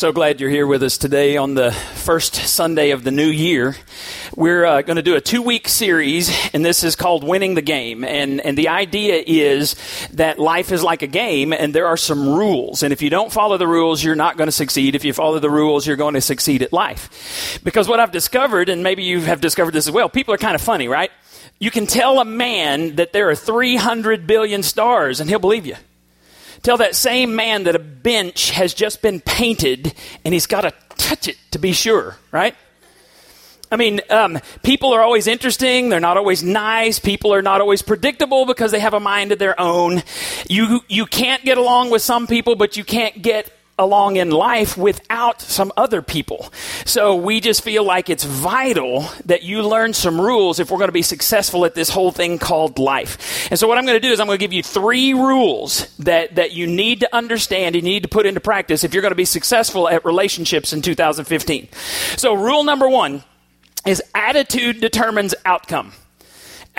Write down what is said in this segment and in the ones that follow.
so glad you're here with us today on the first Sunday of the new year. We're uh, going to do a two week series, and this is called Winning the Game. And, and the idea is that life is like a game, and there are some rules. And if you don't follow the rules, you're not going to succeed. If you follow the rules, you're going to succeed at life. Because what I've discovered, and maybe you have discovered this as well, people are kind of funny, right? You can tell a man that there are 300 billion stars, and he'll believe you. Tell that same man that a bench has just been painted and he's got to touch it to be sure, right? I mean, um, people are always interesting. They're not always nice. People are not always predictable because they have a mind of their own. You, you can't get along with some people, but you can't get along in life without some other people. So we just feel like it's vital that you learn some rules if we're going to be successful at this whole thing called life. And so what I'm going to do is I'm going to give you three rules that, that you need to understand and you need to put into practice if you're going to be successful at relationships in 2015. So rule number one is attitude determines outcome.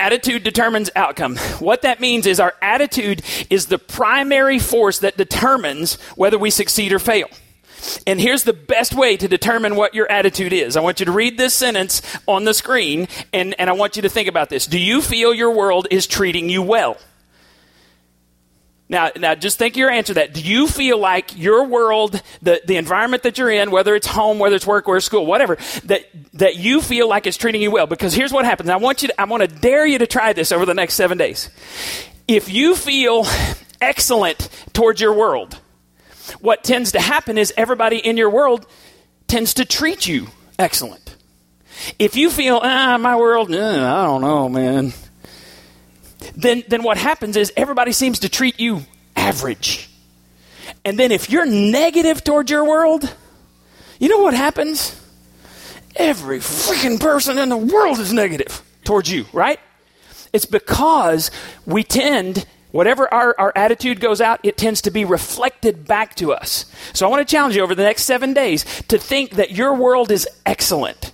Attitude determines outcome. What that means is our attitude is the primary force that determines whether we succeed or fail. And here's the best way to determine what your attitude is. I want you to read this sentence on the screen, and, and I want you to think about this. Do you feel your world is treating you well? Now, now, just think your answer that. Do you feel like your world, the, the environment that you're in, whether it's home, whether it's work, or school, whatever, that, that you feel like it's treating you well? Because here's what happens. I want you to, I want to dare you to try this over the next seven days. If you feel excellent towards your world, what tends to happen is everybody in your world tends to treat you excellent. If you feel, ah, my world, I don't know, man then, then what happens is everybody seems to treat you average. And then if you're negative towards your world, you know what happens? Every freaking person in the world is negative towards you, right? It's because we tend, whatever our, our attitude goes out, it tends to be reflected back to us. So I want to challenge you over the next seven days to think that your world is excellent.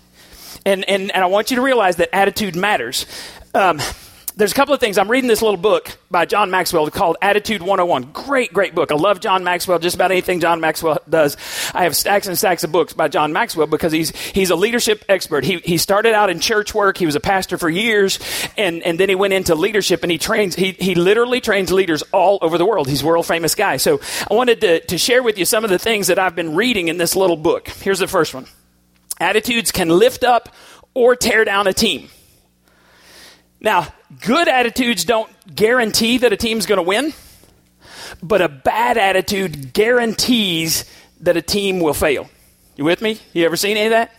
And, and, and I want you to realize that attitude matters. Um, there's a couple of things. I'm reading this little book by John Maxwell called Attitude 101. Great, great book. I love John Maxwell. Just about anything John Maxwell does. I have stacks and stacks of books by John Maxwell because he's, he's a leadership expert. He, he started out in church work. He was a pastor for years and, and then he went into leadership and he trains, he, he literally trains leaders all over the world. He's a world famous guy. So I wanted to, to share with you some of the things that I've been reading in this little book. Here's the first one. Attitudes can lift up or tear down a team. Now, good attitudes don't guarantee that a team's going to win, but a bad attitude guarantees that a team will fail. You with me? You ever seen any of that?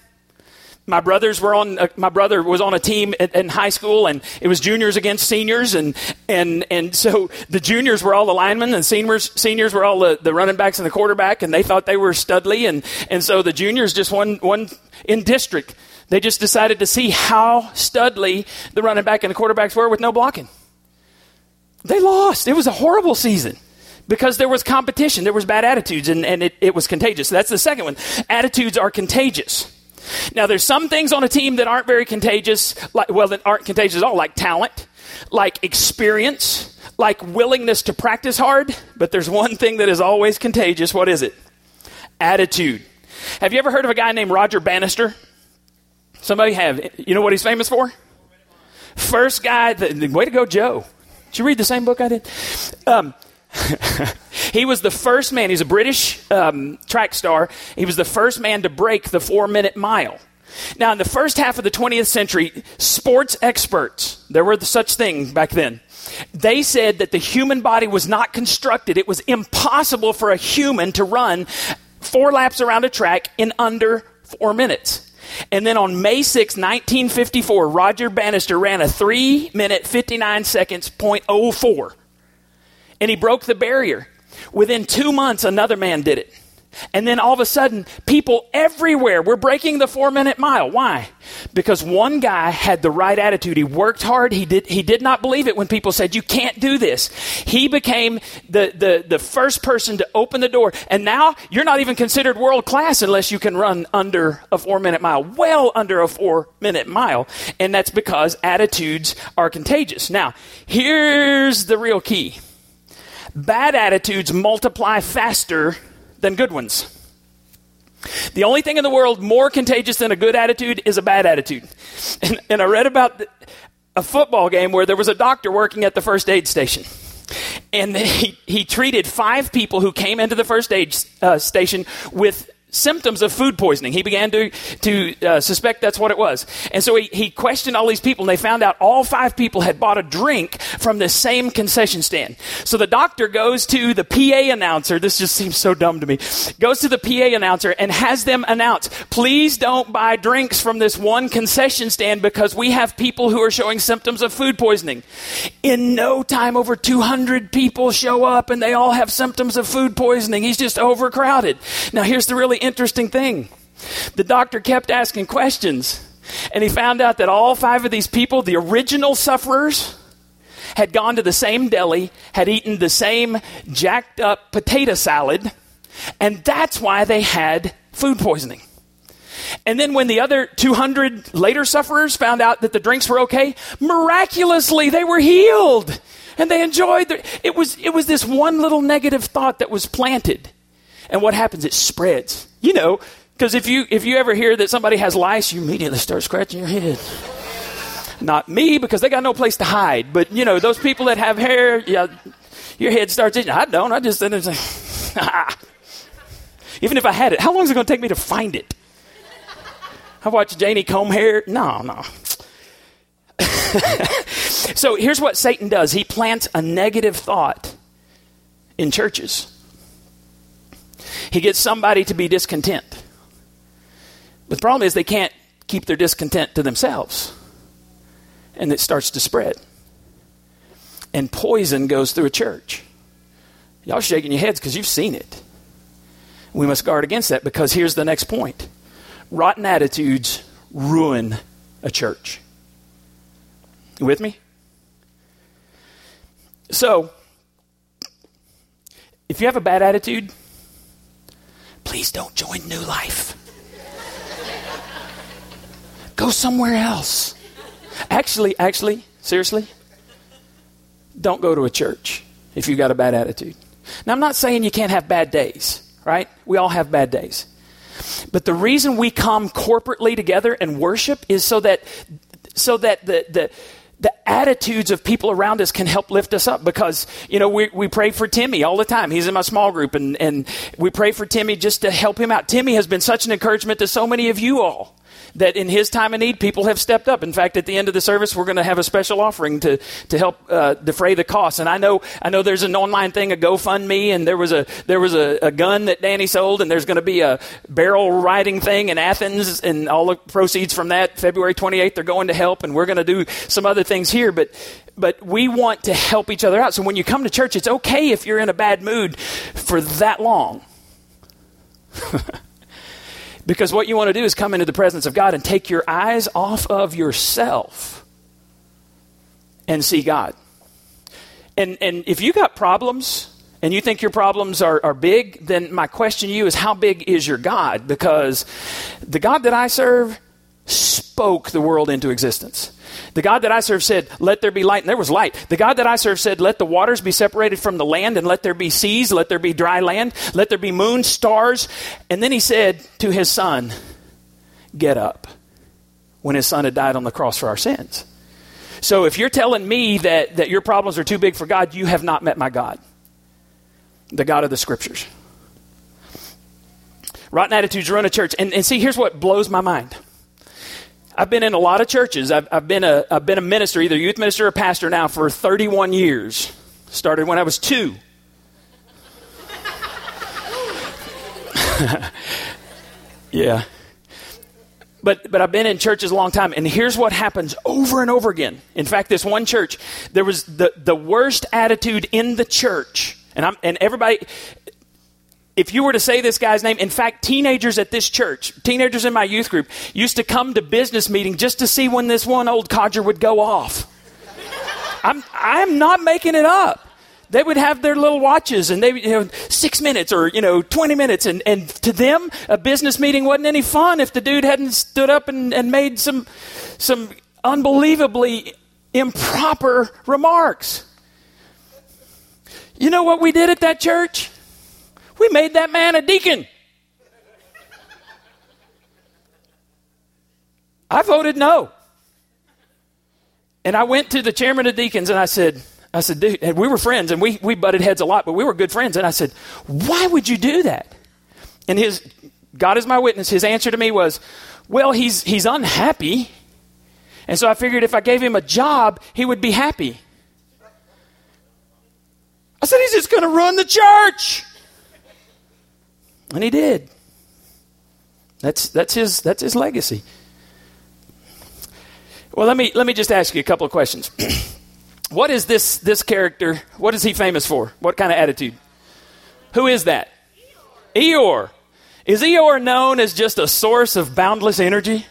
My brothers were on. Uh, my brother was on a team at, in high school, and it was juniors against seniors, and and and so the juniors were all the linemen, and seniors seniors were all the, the running backs and the quarterback, and they thought they were studly, and and so the juniors just won one in district. They just decided to see how studly the running back and the quarterbacks were with no blocking. They lost. It was a horrible season because there was competition, there was bad attitudes, and, and it, it was contagious. That's the second one. Attitudes are contagious. Now, there's some things on a team that aren't very contagious, like, well, that aren't contagious at all, like talent, like experience, like willingness to practice hard. But there's one thing that is always contagious. What is it? Attitude. Have you ever heard of a guy named Roger Bannister? Somebody have. You know what he's famous for? First guy, the, way to go, Joe. Did you read the same book I did? Um, he was the first man, he's a British um, track star. He was the first man to break the four minute mile. Now, in the first half of the 20th century, sports experts, there were such things back then, they said that the human body was not constructed, it was impossible for a human to run four laps around a track in under four minutes. And then on May 6, 1954, Roger Bannister ran a 3 minute 59 seconds point oh four, And he broke the barrier. Within two months, another man did it. And then all of a sudden, people everywhere were breaking the four minute mile. Why? Because one guy had the right attitude. He worked hard. He did, he did not believe it when people said, You can't do this. He became the, the, the first person to open the door. And now you're not even considered world class unless you can run under a four minute mile, well under a four minute mile. And that's because attitudes are contagious. Now, here's the real key bad attitudes multiply faster than good ones. The only thing in the world more contagious than a good attitude is a bad attitude. And, and I read about a football game where there was a doctor working at the first aid station. And he, he treated five people who came into the first aid uh, station with symptoms of food poisoning. He began to, to uh, suspect that's what it was. And so he, he questioned all these people, and they found out all five people had bought a drink from the same concession stand. So the doctor goes to the PA announcer. This just seems so dumb to me. Goes to the PA announcer and has them announce, please don't buy drinks from this one concession stand because we have people who are showing symptoms of food poisoning. In no time, over 200 people show up and they all have symptoms of food poisoning. He's just overcrowded. Now here's the really interesting thing. The doctor kept asking questions, and he found out that all five of these people, the original sufferers, had gone to the same deli, had eaten the same jacked up potato salad, and that's why they had food poisoning. And then when the other 200 later sufferers found out that the drinks were okay, miraculously they were healed. And they enjoyed the, it was it was this one little negative thought that was planted. And what happens? It spreads. You know, because if you if you ever hear that somebody has lice, you immediately start scratching your head. Not me, because they got no place to hide. But you know, those people that have hair, yeah, your head starts itching. I don't. I just even if I had it, how long is it going to take me to find it? I watch Janie comb hair. No, no. so here's what Satan does. He plants a negative thought in churches. He gets somebody to be discontent. But the problem is they can't keep their discontent to themselves. And it starts to spread. And poison goes through a church. Y'all shaking your heads because you've seen it. We must guard against that because here's the next point rotten attitudes ruin a church. You with me? So, if you have a bad attitude, please don't join New Life. Go somewhere else. Actually, actually, seriously, don't go to a church if you've got a bad attitude. Now, I'm not saying you can't have bad days, right? We all have bad days. But the reason we come corporately together and worship is so that so that the, the the attitudes of people around us can help lift us up because, you know, we, we pray for Timmy all the time. He's in my small group and, and we pray for Timmy just to help him out. Timmy has been such an encouragement to so many of you all that in his time of need, people have stepped up. In fact, at the end of the service, we're going to have a special offering to, to help uh, defray the costs. And I know, I know there's an online thing, a GoFundMe, and there was a, there was a, a gun that Danny sold, and there's going to be a barrel riding thing in Athens, and all the proceeds from that, February 28th, they're going to help, and we're going to do some other things here. But, but we want to help each other out. So when you come to church, it's okay if you're in a bad mood for that long. Because what you want to do is come into the presence of God and take your eyes off of yourself and see God. And, and if you got problems and you think your problems are, are big, then my question to you is how big is your God? Because the God that I serve spoke the world into existence. The God that I serve said, Let there be light, and there was light. The God that I serve said, Let the waters be separated from the land, and let there be seas, let there be dry land, let there be moon, stars. And then he said to his son, Get up, when his son had died on the cross for our sins. So if you're telling me that, that your problems are too big for God, you have not met my God, the God of the scriptures. Rotten attitudes run a church. And, and see, here's what blows my mind. I've been in a lot of churches. I've, I've, been a, I've been a minister, either youth minister or pastor now for 31 years. Started when I was two. yeah. But, but I've been in churches a long time, and here's what happens over and over again. In fact, this one church, there was the, the worst attitude in the church. And, I'm, and everybody, if you were to say this guy's name, in fact, teenagers at this church, teenagers in my youth group, used to come to business meeting just to see when this one old codger would go off. I'm, I'm not making it up. They would have their little watches and they, you know, six minutes or, you know, 20 minutes. And, and to them, a business meeting wasn't any fun if the dude hadn't stood up and, and made some, some unbelievably improper remarks. You know what we did at that church? We made that man a deacon. I voted no. And I went to the chairman of deacons and I said, I said, dude, and we were friends and we, we butted heads a lot, but we were good friends. And I said, why would you do that? And his, God is my witness, his answer to me was, well, he's, he's unhappy. And so I figured if I gave him a job, he would be happy. I said, he's just going to run the church. And he did. That's, that's, his, that's his legacy. Well, let me, let me just ask you a couple of questions. what is this, this character? What is he famous for? What kind of attitude? Who is that? Eeyore. Is Eeyore known as just a source of boundless energy?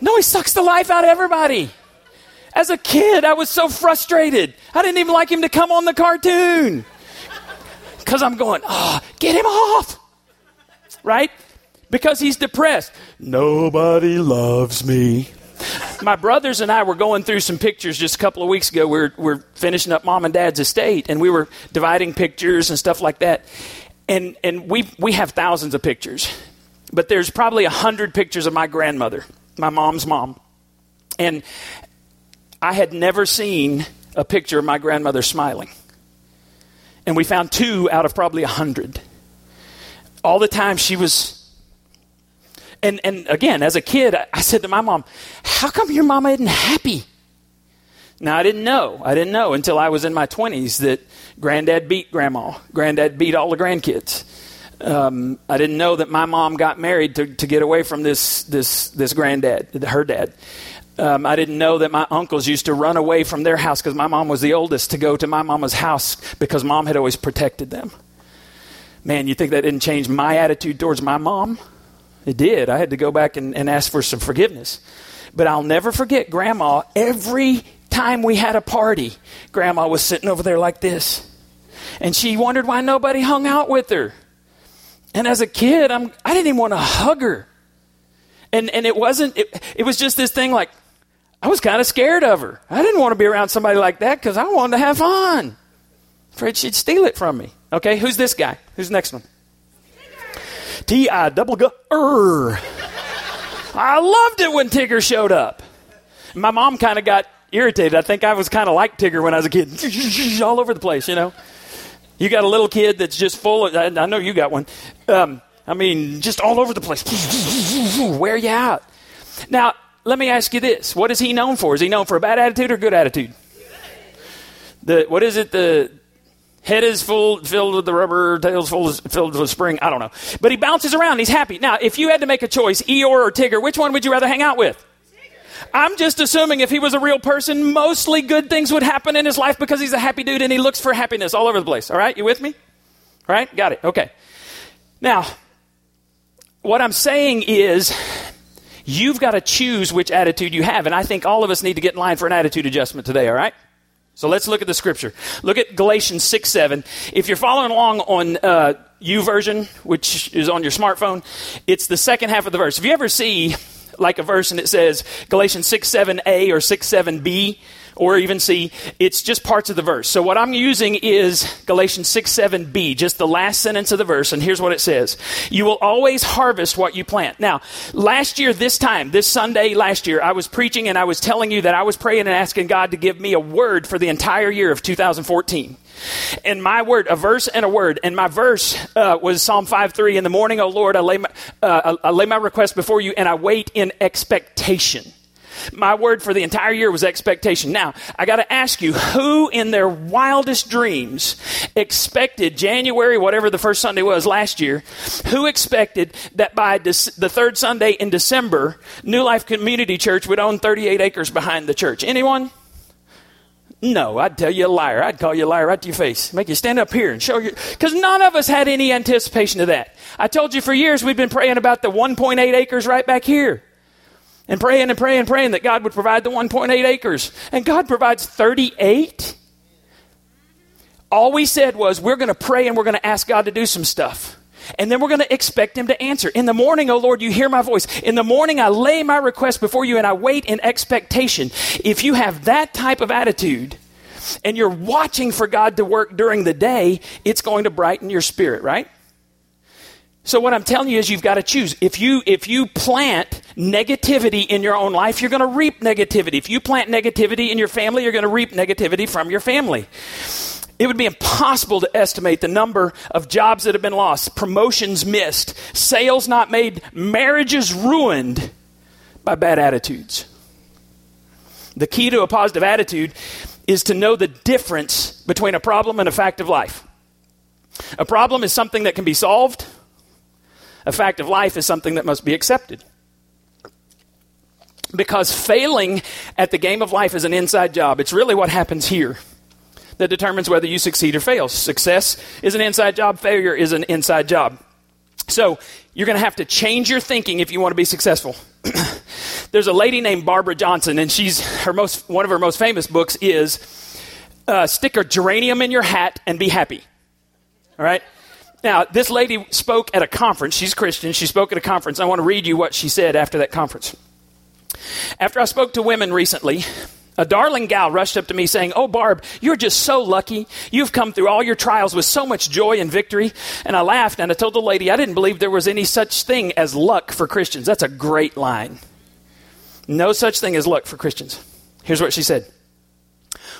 No, he sucks the life out of everybody. As a kid, I was so frustrated. I didn't even like him to come on the cartoon. Because I'm going, oh, get him off. Right? Because he's depressed. Nobody loves me. My brothers and I were going through some pictures just a couple of weeks ago. We're, we're finishing up mom and dad's estate, and we were dividing pictures and stuff like that. And, and we, we have thousands of pictures, but there's probably a hundred pictures of my grandmother, my mom's mom. And I had never seen a picture of my grandmother smiling. And we found two out of probably a hundred. All the time she was. And, and again, as a kid, I said to my mom, How come your mama isn't happy? Now, I didn't know. I didn't know until I was in my 20s that granddad beat grandma. Granddad beat all the grandkids. Um, I didn't know that my mom got married to, to get away from this, this, this granddad, her dad. Um, I didn't know that my uncles used to run away from their house because my mom was the oldest to go to my mama's house because mom had always protected them. Man, you think that didn't change my attitude towards my mom? It did. I had to go back and, and ask for some forgiveness. But I'll never forget grandma. Every time we had a party, grandma was sitting over there like this. And she wondered why nobody hung out with her. And as a kid, I'm, I didn't even want to hug her. And, and it wasn't, it, it was just this thing like, I was kind of scared of her. I didn't want to be around somebody like that because I wanted to have fun. Afraid she'd steal it from me. Okay, who's this guy? Who's the next one? T I double G R. I loved it when Tigger showed up. My mom kind of got irritated. I think I was kind of like Tigger when I was a kid, all over the place, you know. You got a little kid that's just full of, I know you got one. Um, I mean, just all over the place. Wear you out. Now, let me ask you this. What is he known for? Is he known for a bad attitude or good attitude? The what is it? The head is full filled with the rubber, tail's full filled with spring. I don't know. But he bounces around. He's happy. Now, if you had to make a choice, Eeyore or Tigger, which one would you rather hang out with? I'm just assuming if he was a real person, mostly good things would happen in his life because he's a happy dude and he looks for happiness all over the place. All right? You with me? All right? Got it. Okay. Now, what I'm saying is You've got to choose which attitude you have. And I think all of us need to get in line for an attitude adjustment today, all right? So let's look at the scripture. Look at Galatians 6 7. If you're following along on uh, YouVersion, which is on your smartphone, it's the second half of the verse. If you ever see like a verse and it says Galatians 6 7a or 6 7b, or even see. it's just parts of the verse. So what I'm using is Galatians 6 7b, just the last sentence of the verse, and here's what it says You will always harvest what you plant. Now, last year, this time, this Sunday last year, I was preaching and I was telling you that I was praying and asking God to give me a word for the entire year of 2014. And my word, a verse and a word. And my verse uh, was Psalm 5 3. In the morning, O Lord, I lay, my, uh, I lay my request before you and I wait in expectation. My word for the entire year was expectation. Now, I got to ask you, who in their wildest dreams expected January, whatever the first Sunday was last year, who expected that by the third Sunday in December, New Life Community Church would own 38 acres behind the church? Anyone? No, I'd tell you a liar. I'd call you a liar right to your face. Make you stand up here and show you. Because none of us had any anticipation of that. I told you for years we've been praying about the 1.8 acres right back here and praying and praying and praying that God would provide the 1.8 acres. And God provides 38. All we said was, we're going to pray and we're going to ask God to do some stuff. And then we're going to expect Him to answer. In the morning, O oh Lord, you hear my voice. In the morning, I lay my request before you and I wait in expectation. If you have that type of attitude and you're watching for God to work during the day, it's going to brighten your spirit, right? So what I'm telling you is you've got to choose. If you if you plant negativity in your own life, you're going to reap negativity. If you plant negativity in your family, you're going to reap negativity from your family. It would be impossible to estimate the number of jobs that have been lost, promotions missed, sales not made, marriages ruined by bad attitudes. The key to a positive attitude is to know the difference between a problem and a fact of life. A problem is something that can be solved. A fact of life is something that must be accepted. Because failing at the game of life is an inside job. It's really what happens here that determines whether you succeed or fail. Success is an inside job, failure is an inside job. So, you're going to have to change your thinking if you want to be successful. There's a lady named Barbara Johnson, and she's her most one of her most famous books is uh, "Stick a Geranium in Your Hat and Be Happy." All right. Now, this lady spoke at a conference. She's Christian. She spoke at a conference. I want to read you what she said after that conference. After I spoke to women recently, a darling gal rushed up to me saying, Oh, Barb, you're just so lucky. You've come through all your trials with so much joy and victory. And I laughed and I told the lady I didn't believe there was any such thing as luck for Christians. That's a great line. No such thing as luck for Christians. Here's what she said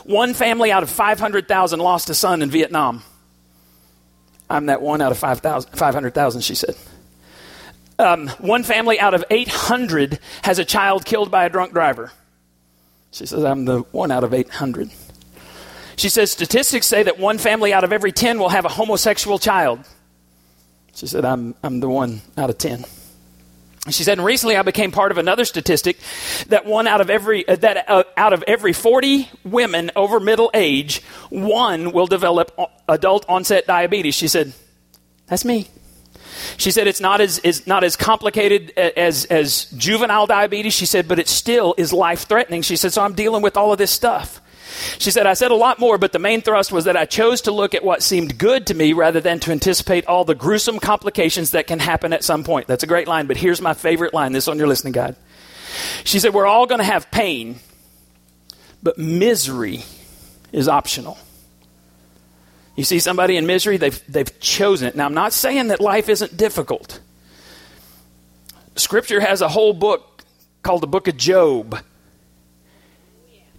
One family out of 500,000 lost a son in Vietnam. I'm that one out of 500,000, she said. Um, one family out of 800 has a child killed by a drunk driver. She says, I'm the one out of 800. She says, statistics say that one family out of every 10 will have a homosexual child. She said, I'm, I'm the one out of 10. She said, and recently I became part of another statistic that one out of every uh, that uh, out of every 40 women over middle age, one will develop adult onset diabetes. She said, that's me. She said it's not as is not as complicated as as juvenile diabetes. She said, but it still is life threatening. She said, so I'm dealing with all of this stuff. She said, I said a lot more, but the main thrust was that I chose to look at what seemed good to me rather than to anticipate all the gruesome complications that can happen at some point. That's a great line, but here's my favorite line this on your listening guide. She said, We're all going to have pain, but misery is optional. You see somebody in misery, they've, they've chosen it. Now, I'm not saying that life isn't difficult. Scripture has a whole book called the book of Job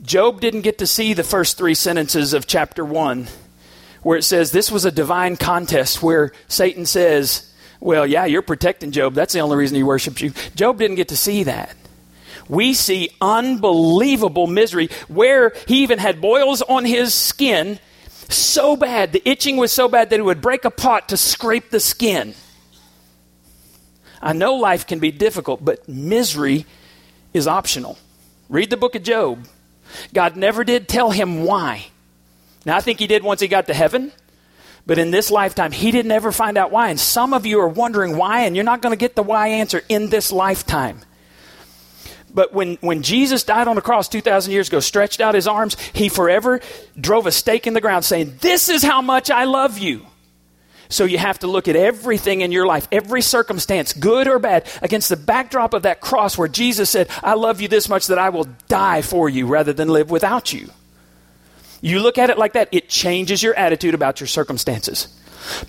Job didn't get to see the first three sentences of chapter 1, where it says this was a divine contest where Satan says, Well, yeah, you're protecting Job. That's the only reason he worships you. Job didn't get to see that. We see unbelievable misery where he even had boils on his skin so bad, the itching was so bad that he would break a pot to scrape the skin. I know life can be difficult, but misery is optional. Read the book of Job. God never did tell him why. Now, I think he did once he got to heaven, but in this lifetime, he didn't ever find out why. And some of you are wondering why, and you're not going to get the why answer in this lifetime. But when, when Jesus died on the cross 2,000 years ago, stretched out his arms, he forever drove a stake in the ground saying, This is how much I love you. So you have to look at everything in your life, every circumstance, good or bad, against the backdrop of that cross where Jesus said, I love you this much that I will die for you rather than live without you. You look at it like that, it changes your attitude about your circumstances.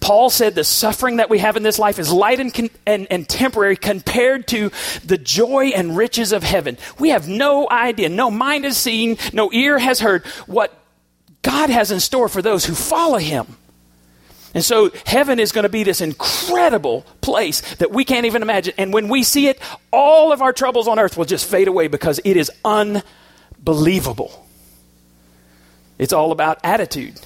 Paul said the suffering that we have in this life is light and, con- and, and, temporary compared to the joy and riches of heaven. We have no idea, no mind has seen, no ear has heard what God has in store for those who follow him. And so heaven is going to be this incredible place that we can't even imagine. And when we see it, all of our troubles on earth will just fade away because it is unbelievable. It's all about attitude.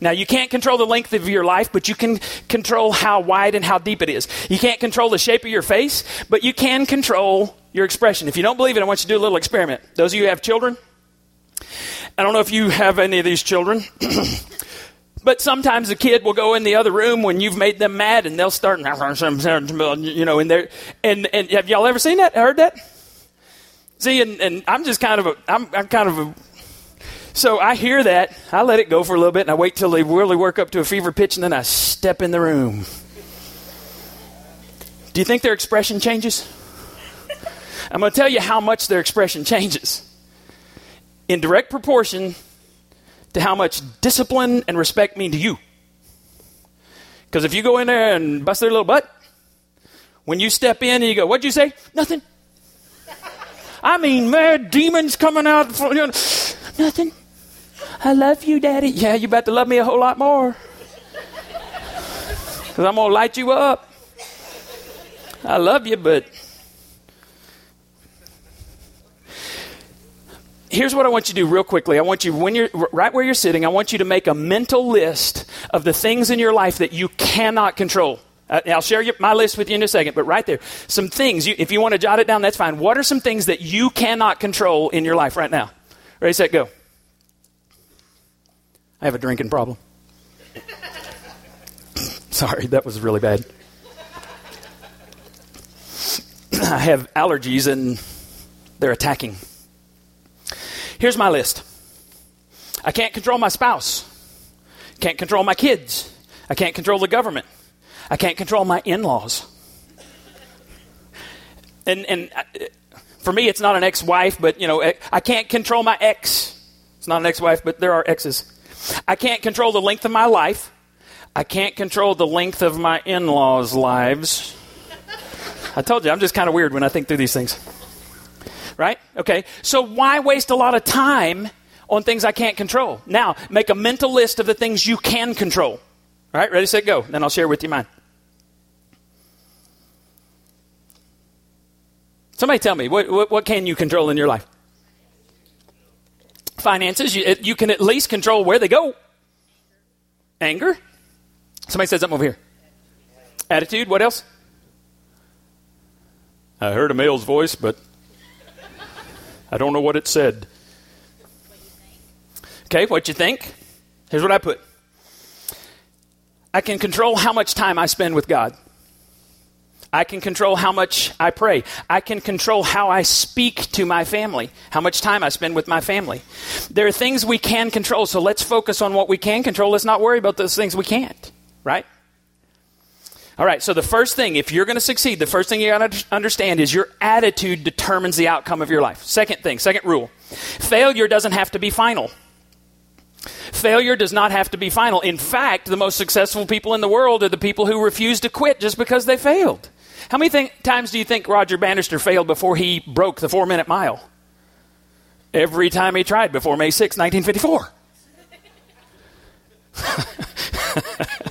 Now, you can't control the length of your life, but you can control how wide and how deep it is. You can't control the shape of your face, but you can control your expression. If you don't believe it, I want you to do a little experiment. Those of you who have children, I don't know if you have any of these children. But sometimes a kid will go in the other room when you've made them mad, and they'll start, you know, in there. And and have y'all ever seen that? Heard that? See, and, and I'm just kind of a, I'm, I'm kind of a. So I hear that, I let it go for a little bit, and I wait till they really work up to a fever pitch, and then I step in the room. Do you think their expression changes? I'm going to tell you how much their expression changes. In direct proportion to how much discipline and respect mean to you. Because if you go in there and bust their little butt, When you step in and you go, what'd you say? Nothing. I mean, mad demons coming out. Nothing. I love you, Daddy. Yeah, you about to love me a whole lot more. Because I'm going to light you up. I love you, but here's what I want you to do real quickly. I want you, when you're right where you're sitting, I want you to make a mental list of the things in your life that you cannot control. Uh, I'll share my list with you in a second, but right there, some things, you, if you want to jot it down, that's fine. What are some things that you cannot control in your life right now? Ready, set, go. I have a drinking problem. Sorry, that was really bad. I have allergies and they're attacking. Here's my list I can't control my spouse, can't control my kids, I can't control the government, I can't control my in laws. And, and uh, for me, it's not an ex wife, but you know, I can't control my ex. It's not an ex wife, but there are exes. I can't control the length of my life. I can't control the length of my in laws' lives. I told you, I'm just kind of weird when I think through these things. Right? Okay. So why waste a lot of time on things I can't control? Now, make a mental list of the things you can control. All right? Ready, set, go. Then I'll share with you mine. Somebody tell me, what, what, what can you control in your life? Finances. You, you can at least control where they go. Anger. Somebody said something over here. Attitude. What else? I heard a male's voice, but I don't know what it said. Okay, what you think? Here's what I put. I can control how much time I spend with God. I can control how much I pray. I can control how I speak to my family, how much time I spend with my family. There are things we can control, so let's focus on what we can control. Let's not worry about those things we can't, right? All right, so the first thing, if you're going to succeed, the first thing you got to understand is your attitude determines the outcome of your life. Second thing, second rule failure doesn't have to be final. Failure does not have to be final. In fact, the most successful people in the world are the people who refuse to quit just because they failed. How many times do you think Roger Bannister failed before he broke the four minute mile? Every time he tried before May 6, 1954.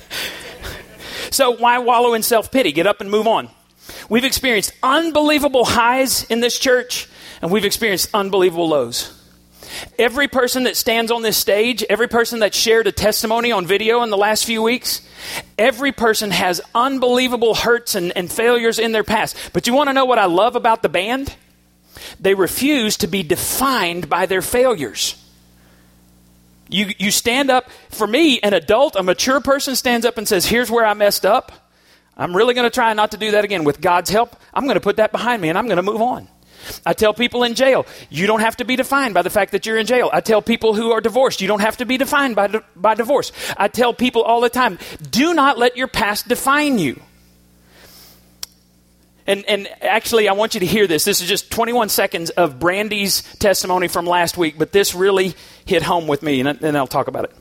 So why wallow in self pity? Get up and move on. We've experienced unbelievable highs in this church, and we've experienced unbelievable lows. Every person that stands on this stage, every person that shared a testimony on video in the last few weeks, every person has unbelievable hurts and, and failures in their past. But you want to know what I love about the band? They refuse to be defined by their failures. You, you stand up, for me, an adult, a mature person stands up and says, Here's where I messed up. I'm really going to try not to do that again. With God's help, I'm going to put that behind me and I'm going to move on. I tell people in jail, you don't have to be defined by the fact that you're in jail. I tell people who are divorced, you don't have to be defined by, by divorce. I tell people all the time, do not let your past define you. And, and actually, I want you to hear this. This is just 21 seconds of Brandy's testimony from last week, but this really hit home with me, and then I'll talk about it.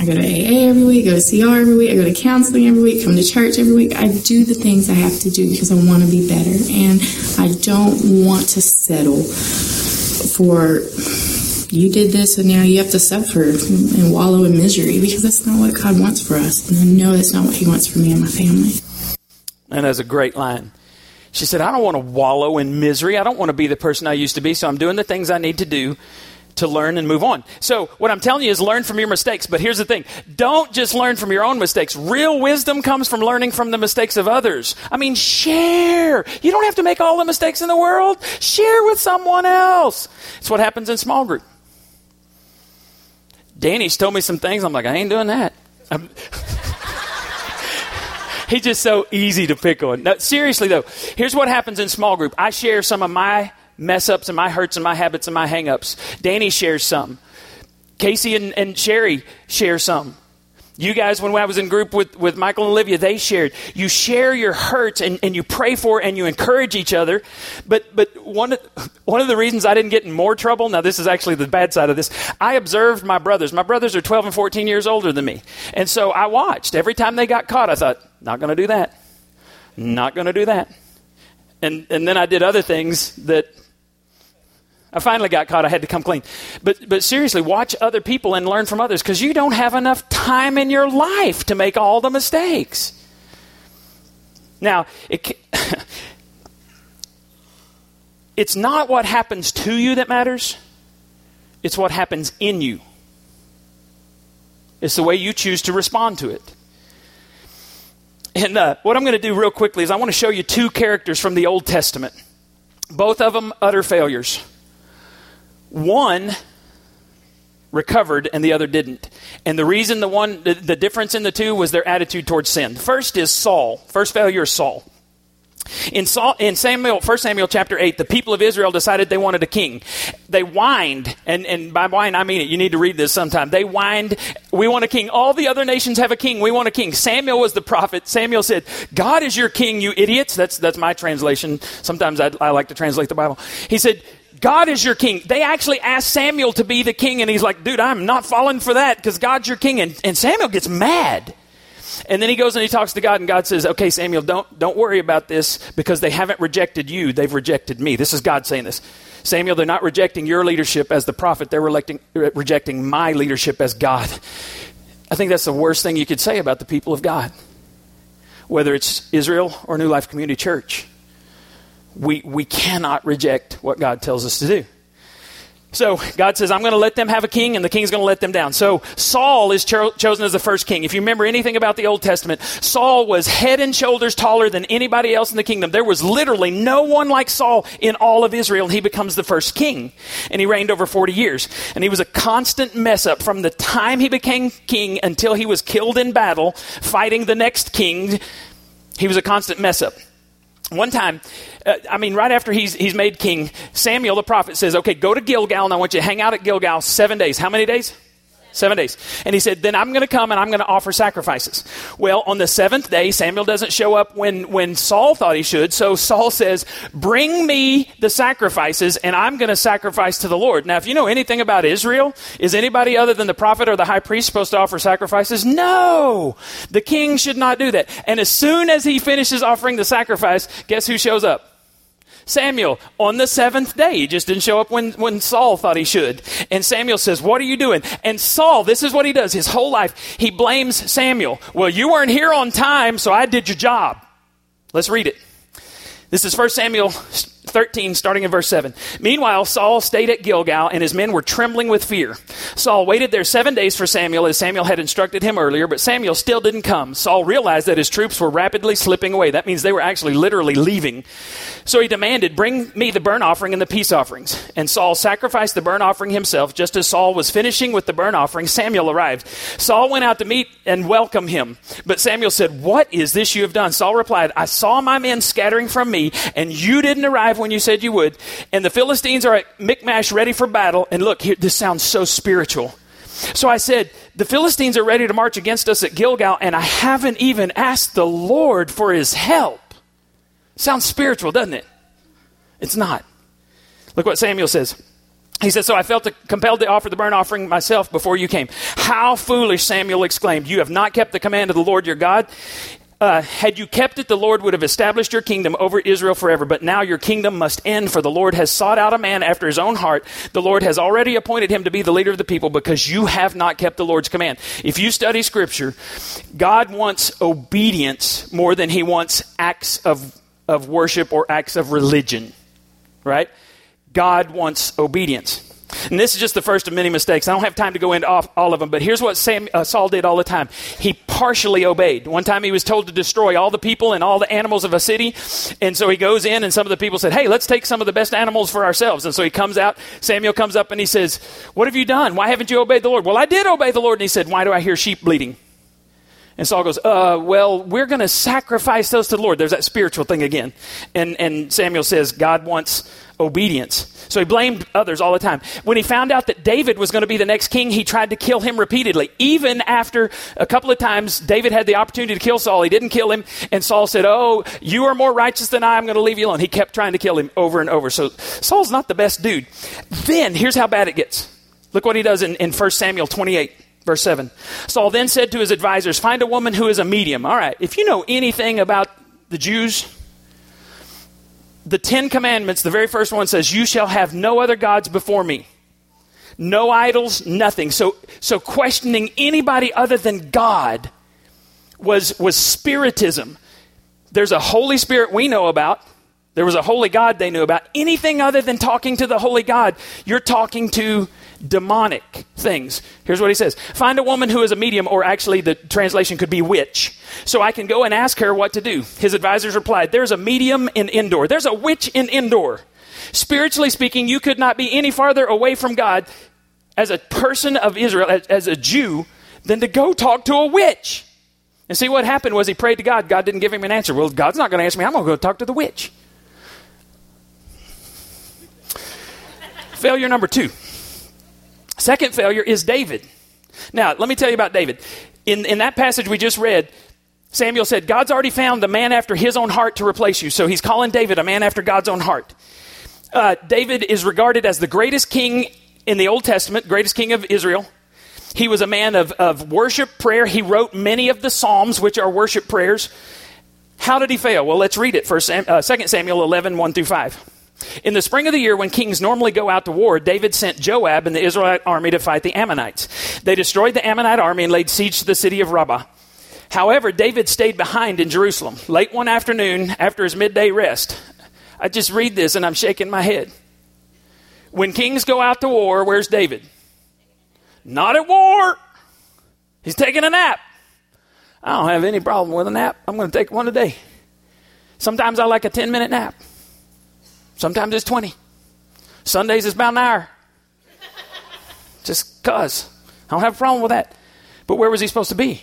I go to AA every week, I go to CR every week, I go to counseling every week, come to church every week. I do the things I have to do because I want to be better. And I don't want to settle for you did this and now you have to suffer and wallow in misery because that's not what God wants for us. And I know that's not what He wants for me and my family. And that's a great line. She said, I don't want to wallow in misery. I don't want to be the person I used to be, so I'm doing the things I need to do to learn and move on. So, what I'm telling you is learn from your mistakes. But here's the thing don't just learn from your own mistakes. Real wisdom comes from learning from the mistakes of others. I mean, share. You don't have to make all the mistakes in the world, share with someone else. It's what happens in small group. Danny's told me some things. I'm like, I ain't doing that. He's just so easy to pick on. Now, seriously, though, here's what happens in small group I share some of my mess ups and my hurts and my habits and my hang ups. Danny shares some. Casey and, and Sherry share some. You guys, when I was in group with, with Michael and Olivia, they shared. You share your hurts and, and you pray for and you encourage each other. But but one of, one of the reasons I didn't get in more trouble, now this is actually the bad side of this, I observed my brothers. My brothers are 12 and 14 years older than me. And so I watched. Every time they got caught, I thought, not going to do that. Not going to do that. and, and then I did other things that I finally got caught. I had to come clean. But, but seriously, watch other people and learn from others because you don't have enough time in your life to make all the mistakes. Now, it, it's not what happens to you that matters, it's what happens in you. It's the way you choose to respond to it. And uh, what I'm going to do real quickly is I want to show you two characters from the Old Testament. Both of them utter failures. One recovered and the other didn't. And the reason the one the, the difference in the two was their attitude towards sin. First is Saul. First failure is Saul. In, Saul, in Samuel, 1 Samuel chapter 8, the people of Israel decided they wanted a king. They whined, and, and by whine I mean it, you need to read this sometime. They whined, we want a king. All the other nations have a king, we want a king. Samuel was the prophet. Samuel said, God is your king, you idiots. That's, that's my translation. Sometimes I, I like to translate the Bible. He said, God is your king. They actually asked Samuel to be the king, and he's like, dude, I'm not falling for that because God's your king. And, and Samuel gets mad. And then he goes and he talks to God, and God says, Okay, Samuel, don't, don't worry about this because they haven't rejected you, they've rejected me. This is God saying this. Samuel, they're not rejecting your leadership as the prophet, they're rejecting, rejecting my leadership as God. I think that's the worst thing you could say about the people of God, whether it's Israel or New Life Community Church we, we cannot reject what God tells us to do. So God says, I'm going to let them have a king, and the king's going to let them down. So Saul is cho- chosen as the first king. If you remember anything about the Old Testament, Saul was head and shoulders taller than anybody else in the kingdom. There was literally no one like Saul in all of Israel, and he becomes the first king. And he reigned over 40 years. And he was a constant mess up from the time he became king until he was killed in battle, fighting the next king. He was a constant mess up. One time, uh, I mean, right after he's, he's made king, Samuel the prophet says, Okay, go to Gilgal, and I want you to hang out at Gilgal seven days. How many days? Seven days. And he said, Then I'm going to come and I'm going to offer sacrifices. Well, on the seventh day, Samuel doesn't show up when, when Saul thought he should. So Saul says, Bring me the sacrifices and I'm going to sacrifice to the Lord. Now, if you know anything about Israel, is anybody other than the prophet or the high priest supposed to offer sacrifices? No! The king should not do that. And as soon as he finishes offering the sacrifice, guess who shows up? Samuel on the seventh day. He just didn't show up when, when Saul thought he should. And Samuel says, What are you doing? And Saul, this is what he does his whole life. He blames Samuel. Well, you weren't here on time, so I did your job. Let's read it. This is 1 Samuel 13, starting in verse 7. Meanwhile, Saul stayed at Gilgal, and his men were trembling with fear. Saul waited there seven days for Samuel, as Samuel had instructed him earlier, but Samuel still didn't come. Saul realized that his troops were rapidly slipping away. That means they were actually literally leaving. So he demanded, Bring me the burnt offering and the peace offerings. And Saul sacrificed the burnt offering himself. Just as Saul was finishing with the burnt offering, Samuel arrived. Saul went out to meet and welcome him. But Samuel said, What is this you have done? Saul replied, I saw my men scattering from me, and you didn't arrive when you said you would. And the Philistines are at Michmash ready for battle. And look, here, this sounds so spiritual. So I said, The Philistines are ready to march against us at Gilgal, and I haven't even asked the Lord for his help. Sounds spiritual, doesn't it? It's not. Look what Samuel says. He says, So I felt compelled to offer the burnt offering myself before you came. How foolish, Samuel exclaimed. You have not kept the command of the Lord your God. Uh, had you kept it, the Lord would have established your kingdom over Israel forever. But now your kingdom must end, for the Lord has sought out a man after his own heart. The Lord has already appointed him to be the leader of the people because you have not kept the Lord's command. If you study Scripture, God wants obedience more than he wants acts of, of worship or acts of religion, right? God wants obedience. And this is just the first of many mistakes. I don't have time to go into all of them, but here's what Sam, uh, Saul did all the time. He partially obeyed. One time he was told to destroy all the people and all the animals of a city. And so he goes in, and some of the people said, Hey, let's take some of the best animals for ourselves. And so he comes out. Samuel comes up and he says, What have you done? Why haven't you obeyed the Lord? Well, I did obey the Lord. And he said, Why do I hear sheep bleating? And Saul goes, uh, well, we're going to sacrifice those to the Lord. There's that spiritual thing again. And, and Samuel says, God wants obedience. So he blamed others all the time. When he found out that David was going to be the next king, he tried to kill him repeatedly. Even after a couple of times David had the opportunity to kill Saul, he didn't kill him. And Saul said, Oh, you are more righteous than I. I'm going to leave you alone. He kept trying to kill him over and over. So Saul's not the best dude. Then, here's how bad it gets. Look what he does in, in 1 Samuel 28. Verse 7. Saul then said to his advisors, Find a woman who is a medium. All right, if you know anything about the Jews, the Ten Commandments, the very first one says, You shall have no other gods before me. No idols, nothing. So, so questioning anybody other than God was, was spiritism. There's a Holy Spirit we know about. There was a holy God they knew about. Anything other than talking to the holy God, you're talking to demonic things. Here's what he says Find a woman who is a medium, or actually the translation could be witch, so I can go and ask her what to do. His advisors replied, There's a medium in Endor, there's a witch in Endor. Spiritually speaking, you could not be any farther away from God as a person of Israel, as, as a Jew, than to go talk to a witch. And see what happened was he prayed to God. God didn't give him an answer. Well, God's not going to answer me. I'm going to go talk to the witch. Failure number two. Second failure is David. Now, let me tell you about David. In, in that passage we just read, Samuel said, God's already found the man after his own heart to replace you. So he's calling David a man after God's own heart. Uh, David is regarded as the greatest king in the Old Testament, greatest king of Israel. He was a man of, of worship, prayer. He wrote many of the Psalms, which are worship prayers. How did he fail? Well, let's read it. First, uh, 2 Samuel 11, 1 through 5. In the spring of the year, when kings normally go out to war, David sent Joab and the Israelite army to fight the Ammonites. They destroyed the Ammonite army and laid siege to the city of Rabbah. However, David stayed behind in Jerusalem. Late one afternoon, after his midday rest, I just read this and I'm shaking my head. When kings go out to war, where's David? Not at war. He's taking a nap. I don't have any problem with a nap. I'm going to take one a day. Sometimes I like a 10 minute nap. Sometimes it's 20. Sundays is about an hour. Just cuz. I don't have a problem with that. But where was he supposed to be?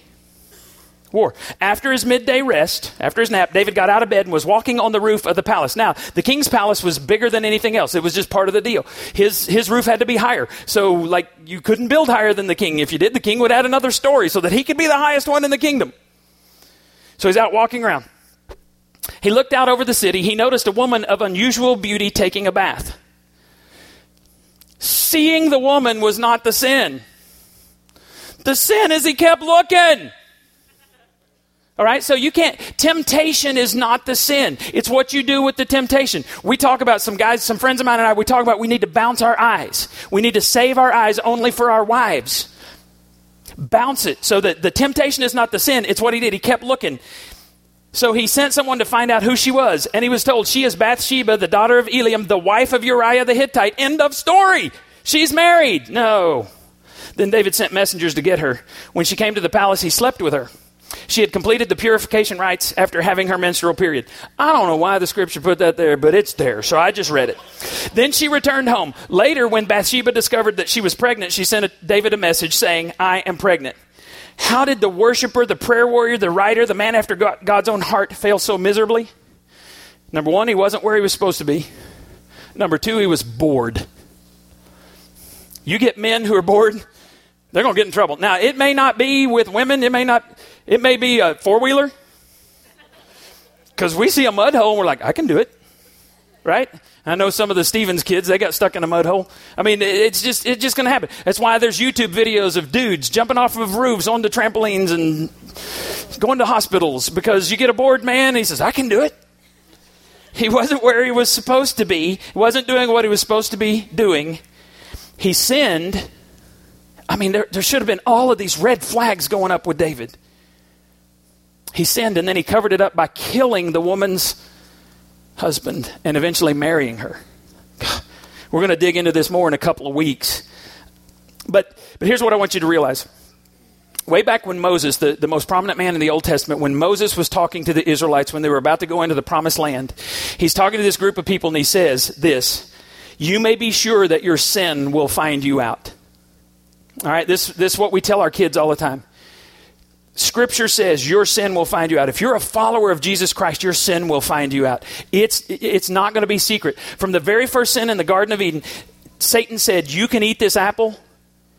War. After his midday rest, after his nap, David got out of bed and was walking on the roof of the palace. Now, the king's palace was bigger than anything else. It was just part of the deal. His, his roof had to be higher. So, like, you couldn't build higher than the king. If you did, the king would add another story so that he could be the highest one in the kingdom. So he's out walking around. He looked out over the city. He noticed a woman of unusual beauty taking a bath. Seeing the woman was not the sin. The sin is he kept looking. All right, so you can't, temptation is not the sin. It's what you do with the temptation. We talk about some guys, some friends of mine and I, we talk about we need to bounce our eyes. We need to save our eyes only for our wives. Bounce it so that the temptation is not the sin, it's what he did. He kept looking. So he sent someone to find out who she was, and he was told, She is Bathsheba, the daughter of Eliam, the wife of Uriah the Hittite. End of story. She's married. No. Then David sent messengers to get her. When she came to the palace, he slept with her. She had completed the purification rites after having her menstrual period. I don't know why the scripture put that there, but it's there, so I just read it. Then she returned home. Later, when Bathsheba discovered that she was pregnant, she sent David a message saying, I am pregnant. How did the worshiper, the prayer warrior, the writer, the man after God's own heart fail so miserably? Number one, he wasn't where he was supposed to be. Number two, he was bored. You get men who are bored, they're going to get in trouble. Now, it may not be with women, it may not, it may be a four wheeler. Because we see a mud hole and we're like, I can do it. Right? I know some of the Stevens kids, they got stuck in a mud hole. I mean, it's just it's just going to happen. That's why there's YouTube videos of dudes jumping off of roofs onto trampolines and going to hospitals because you get a bored man, he says, I can do it. He wasn't where he was supposed to be. He wasn't doing what he was supposed to be doing. He sinned. I mean, there, there should have been all of these red flags going up with David. He sinned and then he covered it up by killing the woman's husband and eventually marrying her. We're going to dig into this more in a couple of weeks. But, but here's what I want you to realize. Way back when Moses, the, the most prominent man in the Old Testament, when Moses was talking to the Israelites when they were about to go into the promised land, he's talking to this group of people and he says this You may be sure that your sin will find you out. All right, this, this is what we tell our kids all the time. Scripture says your sin will find you out. If you're a follower of Jesus Christ, your sin will find you out. It's, it's not going to be secret. From the very first sin in the Garden of Eden, Satan said, You can eat this apple,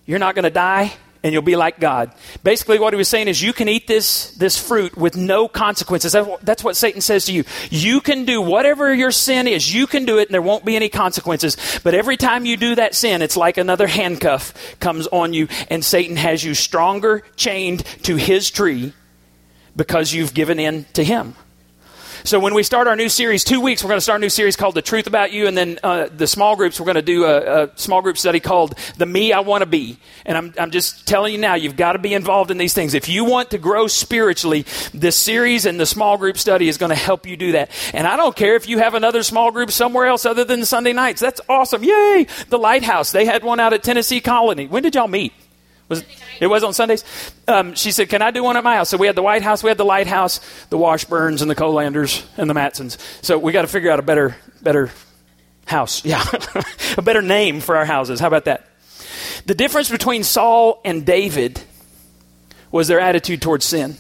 you're not going to die, and you'll be like God. Basically, what he was saying is, you can eat this, this fruit with no consequences. That's what Satan says to you. You can do whatever your sin is, you can do it, and there won't be any consequences. But every time you do that sin, it's like another handcuff comes on you, and Satan has you stronger chained to his tree because you've given in to him. So when we start our new series, two weeks, we're going to start a new series called The Truth About You. And then uh, the small groups, we're going to do a, a, small group study called The Me I Want to Be. And I'm, I'm just telling you now, you've got to be involved in these things. If you want to grow spiritually, this series and the small group study is going to help you do that. And I don't care if you have another small group somewhere else other than Sunday nights. That's awesome. Yay! The Lighthouse. They had one out at Tennessee Colony. When did y'all meet? Was it was on Sundays? Um, she said, "Can I do one at my house?" So we had the White House, we had the Lighthouse, the Washburns, and the Colanders, and the Matsons. So we got to figure out a better, better house. Yeah, a better name for our houses. How about that? The difference between Saul and David was their attitude towards sin.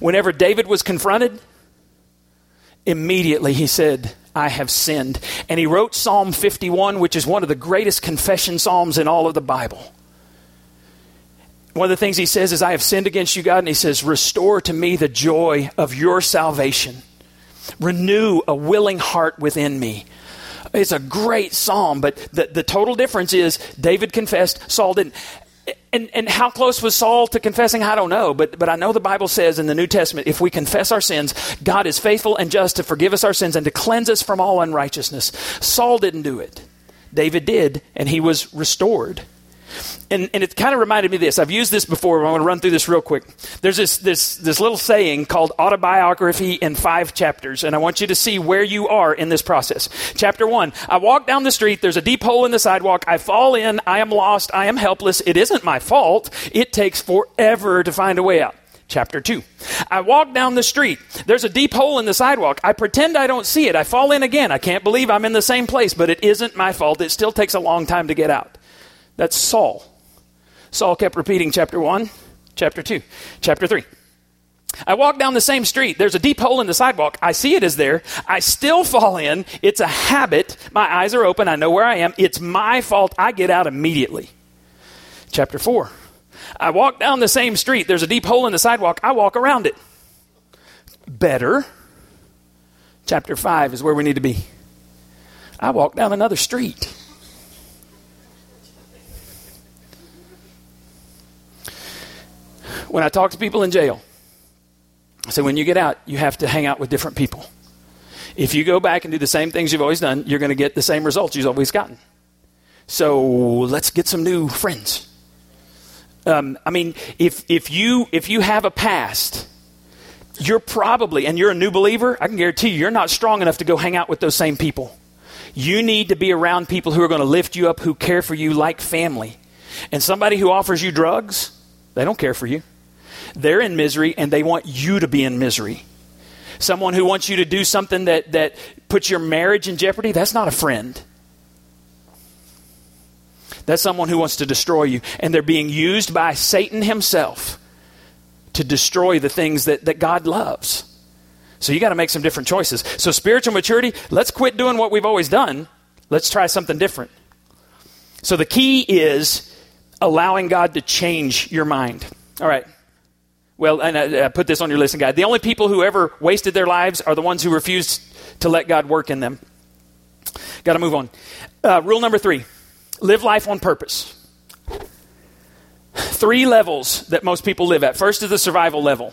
Whenever David was confronted, immediately he said, I have sinned. And he wrote Psalm 51, which is one of the greatest confession psalms in all of the Bible. One of the things he says is, I have sinned against you, God. And he says, Restore to me the joy of your salvation. Renew a willing heart within me. It's a great psalm, but the, the total difference is David confessed, Saul didn't. And, and how close was Saul to confessing? I don't know. But, but I know the Bible says in the New Testament if we confess our sins, God is faithful and just to forgive us our sins and to cleanse us from all unrighteousness. Saul didn't do it. David did, and he was restored and, and it kind of reminded me of this. I've used this before, but I want to run through this real quick. There's this, this, this little saying called autobiography in five chapters, and I want you to see where you are in this process. Chapter one I walk down the street, there's a deep hole in the sidewalk, I fall in, I am lost, I am helpless, it isn't my fault, it takes forever to find a way out. Chapter 2. I walk down the street. There's a deep hole in the sidewalk. I pretend I don't see it. I fall in again. I can't believe I'm in the same place, but it isn't my fault. It still takes a long time to get out. That's Saul. Saul kept repeating chapter 1, chapter 2, chapter 3. I walk down the same street. There's a deep hole in the sidewalk. I see it is there. I still fall in. It's a habit. My eyes are open. I know where I am. It's my fault. I get out immediately. Chapter 4. I walk down the same street. There's a deep hole in the sidewalk. I walk around it. Better. Chapter 5 is where we need to be. I walk down another street. When I talk to people in jail, I say, when you get out, you have to hang out with different people. If you go back and do the same things you've always done, you're going to get the same results you've always gotten. So let's get some new friends. Um, I mean, if, if, you, if you have a past, you're probably, and you're a new believer, I can guarantee you, you're not strong enough to go hang out with those same people. You need to be around people who are going to lift you up, who care for you like family. And somebody who offers you drugs, they don't care for you. They're in misery and they want you to be in misery. Someone who wants you to do something that, that puts your marriage in jeopardy, that's not a friend. That's someone who wants to destroy you. And they're being used by Satan himself to destroy the things that, that God loves. So you got to make some different choices. So, spiritual maturity, let's quit doing what we've always done. Let's try something different. So, the key is allowing God to change your mind. All right. Well, and I, I put this on your listen guide. The only people who ever wasted their lives are the ones who refused to let God work in them. Got to move on. Uh, rule number three live life on purpose. Three levels that most people live at. First is the survival level.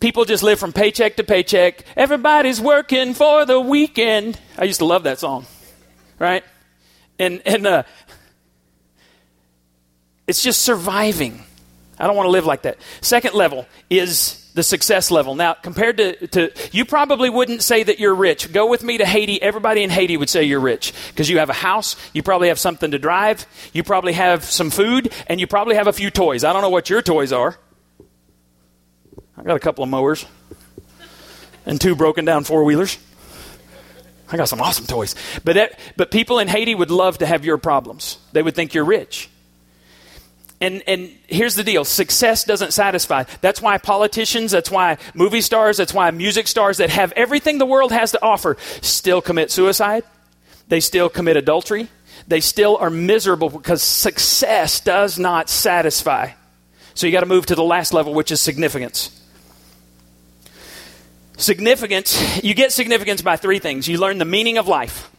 People just live from paycheck to paycheck. Everybody's working for the weekend. I used to love that song, right? And and uh, it's just surviving. I don't want to live like that. Second level is the success level. Now, compared to, to, you probably wouldn't say that you're rich. Go with me to Haiti. Everybody in Haiti would say you're rich because you have a house, you probably have something to drive, you probably have some food, and you probably have a few toys. I don't know what your toys are. I got a couple of mowers and two broken down four wheelers. I got some awesome toys. But, that, but people in Haiti would love to have your problems. They would think you're rich. And, and here's the deal success doesn't satisfy. That's why politicians, that's why movie stars, that's why music stars that have everything the world has to offer still commit suicide. They still commit adultery. They still are miserable because success does not satisfy. So you got to move to the last level, which is significance. Significance, you get significance by three things. You learn the meaning of life.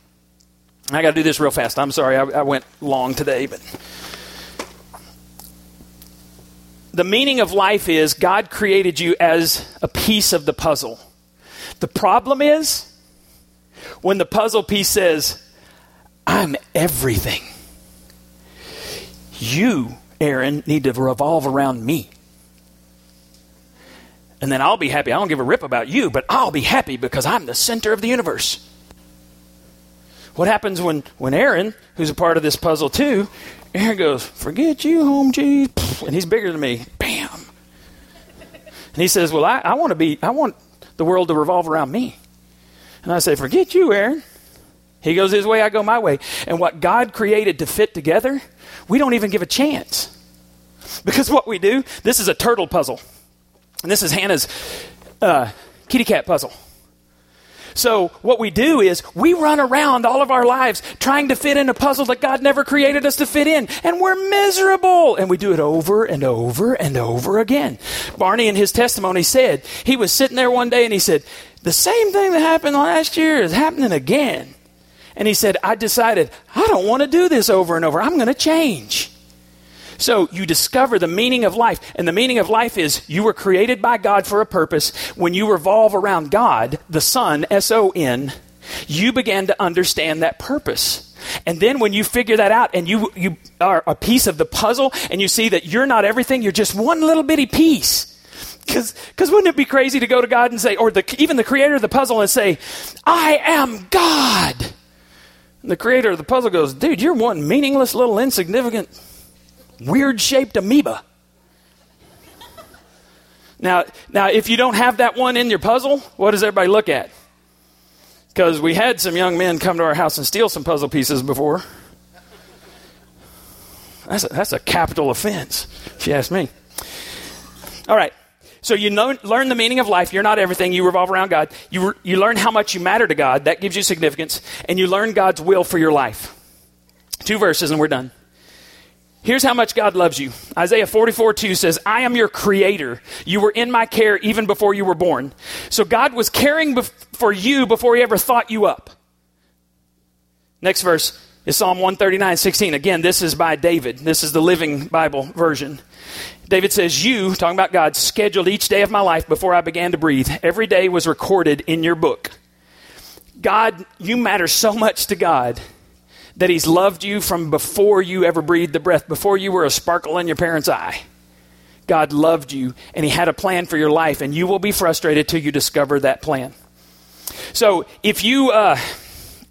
I got to do this real fast. I'm sorry, I, I went long today, but the meaning of life is God created you as a piece of the puzzle. The problem is when the puzzle piece says, I'm everything. You, Aaron, need to revolve around me. And then I'll be happy. I don't give a rip about you, but I'll be happy because I'm the center of the universe. What happens when, when Aaron, who's a part of this puzzle too, Aaron goes, Forget you, home cheese. And he's bigger than me. Bam. And he says, Well, I, I want to be, I want the world to revolve around me. And I say, Forget you, Aaron. He goes his way, I go my way. And what God created to fit together, we don't even give a chance. Because what we do, this is a turtle puzzle. And this is Hannah's uh, kitty cat puzzle. So, what we do is we run around all of our lives trying to fit in a puzzle that God never created us to fit in, and we're miserable. And we do it over and over and over again. Barney, in his testimony, said he was sitting there one day and he said, The same thing that happened last year is happening again. And he said, I decided I don't want to do this over and over. I'm going to change. So you discover the meaning of life. And the meaning of life is you were created by God for a purpose. When you revolve around God, the Son, S O N, you begin to understand that purpose. And then when you figure that out and you, you are a piece of the puzzle and you see that you're not everything, you're just one little bitty piece. Because wouldn't it be crazy to go to God and say, or the, even the creator of the puzzle and say, I am God? And the creator of the puzzle goes, dude, you're one meaningless little insignificant weird shaped amoeba. Now, now, if you don't have that one in your puzzle, what does everybody look at? Because we had some young men come to our house and steal some puzzle pieces before. That's a, that's a capital offense, if you ask me. All right. So you know, learn the meaning of life. You're not everything. You revolve around God. You, re, you learn how much you matter to God. That gives you significance. And you learn God's will for your life. Two verses and we're done. Here's how much God loves you. Isaiah 44 2 says, I am your creator. You were in my care even before you were born. So God was caring bef- for you before he ever thought you up. Next verse is Psalm 139 16. Again, this is by David. This is the Living Bible version. David says, You, talking about God, scheduled each day of my life before I began to breathe. Every day was recorded in your book. God, you matter so much to God that He's loved you from before you ever breathed the breath, before you were a sparkle in your parents' eye. God loved you and He had a plan for your life, and you will be frustrated till you discover that plan. So if you. Uh,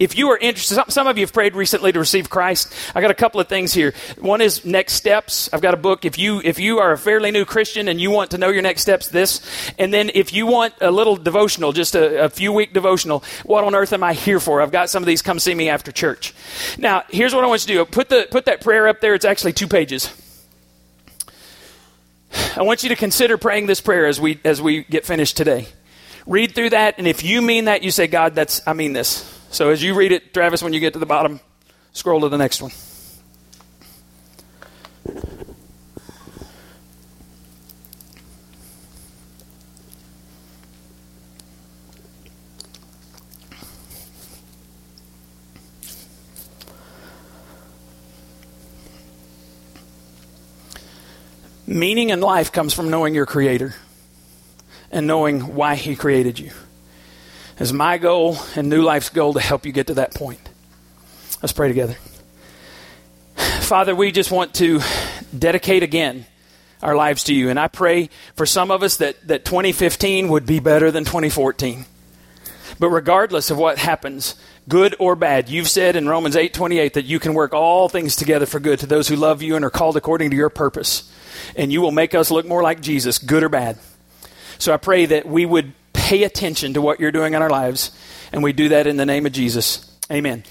if you are interested, some of you have prayed recently to receive Christ. I got a couple of things here. One is next steps. I've got a book. If you if you are a fairly new Christian and you want to know your next steps, this. And then if you want a little devotional, just a, a few week devotional, what on earth am I here for? I've got some of these. Come see me after church. Now, here's what I want you to do. Put the put that prayer up there. It's actually two pages. I want you to consider praying this prayer as we as we get finished today. Read through that, and if you mean that, you say, God, that's I mean this. So as you read it, Travis, when you get to the bottom, scroll to the next one. Meaning in life comes from knowing your Creator and knowing why He created you is my goal and New Life's goal to help you get to that point. Let's pray together. Father, we just want to dedicate again our lives to you. And I pray for some of us that, that 2015 would be better than 2014. But regardless of what happens, good or bad, you've said in Romans 8:28 that you can work all things together for good to those who love you and are called according to your purpose. And you will make us look more like Jesus, good or bad. So I pray that we would pay attention to what you're doing in our lives. And we do that in the name of Jesus. Amen.